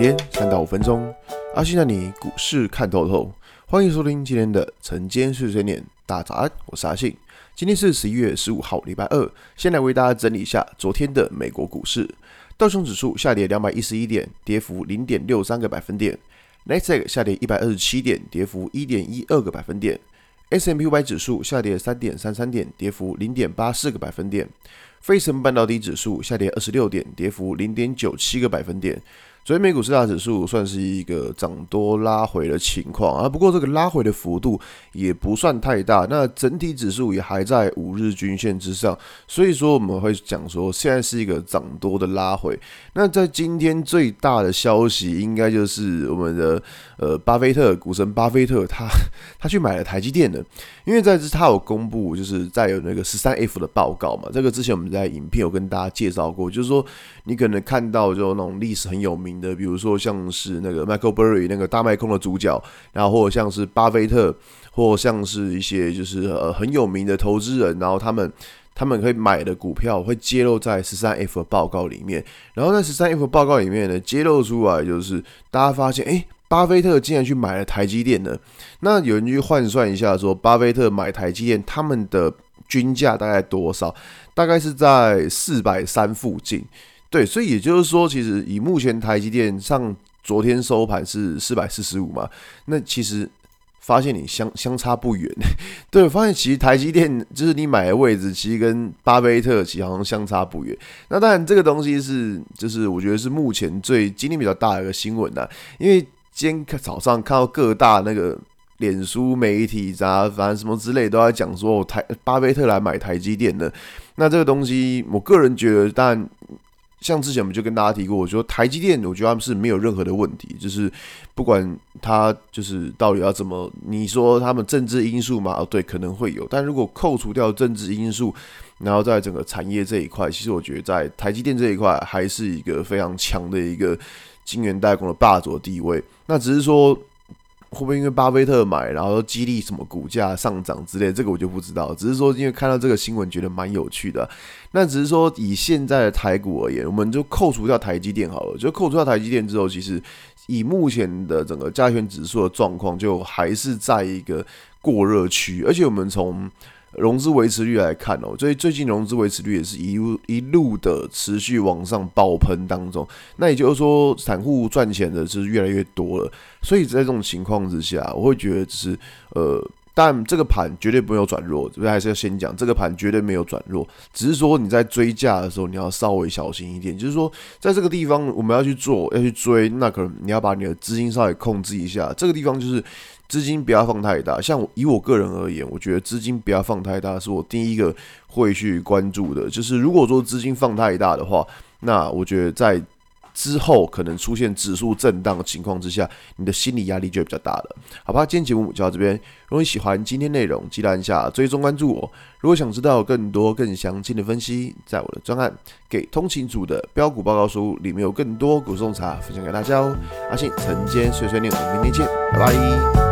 天三到五分钟，阿信带你股市看透透。欢迎收听今天的晨间碎碎念，大家早安，我是阿信。今天是十一月十五号，礼拜二。先来为大家整理一下昨天的美国股市。道琼指数下跌两百一十一点，跌幅零点六三个百分点。纳斯达克下跌一百二十七点，跌幅一点一二个百分点。S&P 500指数下跌三点三三点，跌幅零点八四个百分点。费城半导体指数下跌二十六点，跌幅零点九七个百分点。所以美股四大指数算是一个涨多拉回的情况啊，不过这个拉回的幅度也不算太大，那整体指数也还在五日均线之上，所以说我们会讲说现在是一个涨多的拉回。那在今天最大的消息应该就是我们的呃巴菲特股神巴菲特他他去买了台积电的，因为在这他有公布就是在有那个十三 F 的报告嘛，这个之前我们在影片有跟大家介绍过，就是说你可能看到就那种历史很有名。的，比如说像是那个 Michael Burry 那个大麦空的主角，然后或者像是巴菲特，或像是一些就是呃很有名的投资人，然后他们他们可以买的股票会揭露在十三 F 的报告里面，然后在十三 F 报告里面呢，揭露出来就是大家发现，诶，巴菲特竟然去买了台积电呢？那有人去换算一下，说巴菲特买台积电，他们的均价大概多少？大概是在四百三附近。对，所以也就是说，其实以目前台积电上昨天收盘是四百四十五嘛，那其实发现你相相差不远。对，发现其实台积电就是你买的位置，其实跟巴菲特其实好像相差不远。那当然，这个东西是就是我觉得是目前最今天比较大的一个新闻呐，因为今天早上看到各大那个脸书媒体啊，反正什么之类都在讲说台巴菲特来买台积电的。那这个东西，我个人觉得，当然。像之前我们就跟大家提过，我说台积电，我觉得他们是没有任何的问题，就是不管他就是到底要怎么，你说他们政治因素嘛，哦对，可能会有，但如果扣除掉政治因素，然后在整个产业这一块，其实我觉得在台积电这一块还是一个非常强的一个晶圆代工的霸主的地位，那只是说。会不会因为巴菲特买，然后激励什么股价上涨之类？这个我就不知道。只是说，因为看到这个新闻，觉得蛮有趣的。那只是说，以现在的台股而言，我们就扣除掉台积电好了。就扣除掉台积电之后，其实以目前的整个加权指数的状况，就还是在一个过热区。而且我们从融资维持率来看哦，所以最近融资维持率也是一路一路的持续往上爆喷当中。那也就是说，散户赚钱的是越来越多了。所以在这种情况之下，我会觉得就是呃，但这个盘绝对不会有转弱，这边还是要先讲，这个盘绝对没有转弱，只是说你在追价的时候，你要稍微小心一点。就是说，在这个地方我们要去做，要去追，那可能你要把你的资金稍微控制一下。这个地方就是。资金不要放太大，像以我个人而言，我觉得资金不要放太大，是我第一个会去关注的。就是如果说资金放太大的话，那我觉得在之后可能出现指数震荡的情况之下，你的心理压力就会比较大了。好吧，今天节目就到这边。如果你喜欢今天内容，记得按下追踪关注我。如果想知道更多更详尽的分析，在我的专案给通勤族的标股报告书里面有更多股种茶分享给大家哦。阿信晨间碎碎念，我们明天见，拜拜。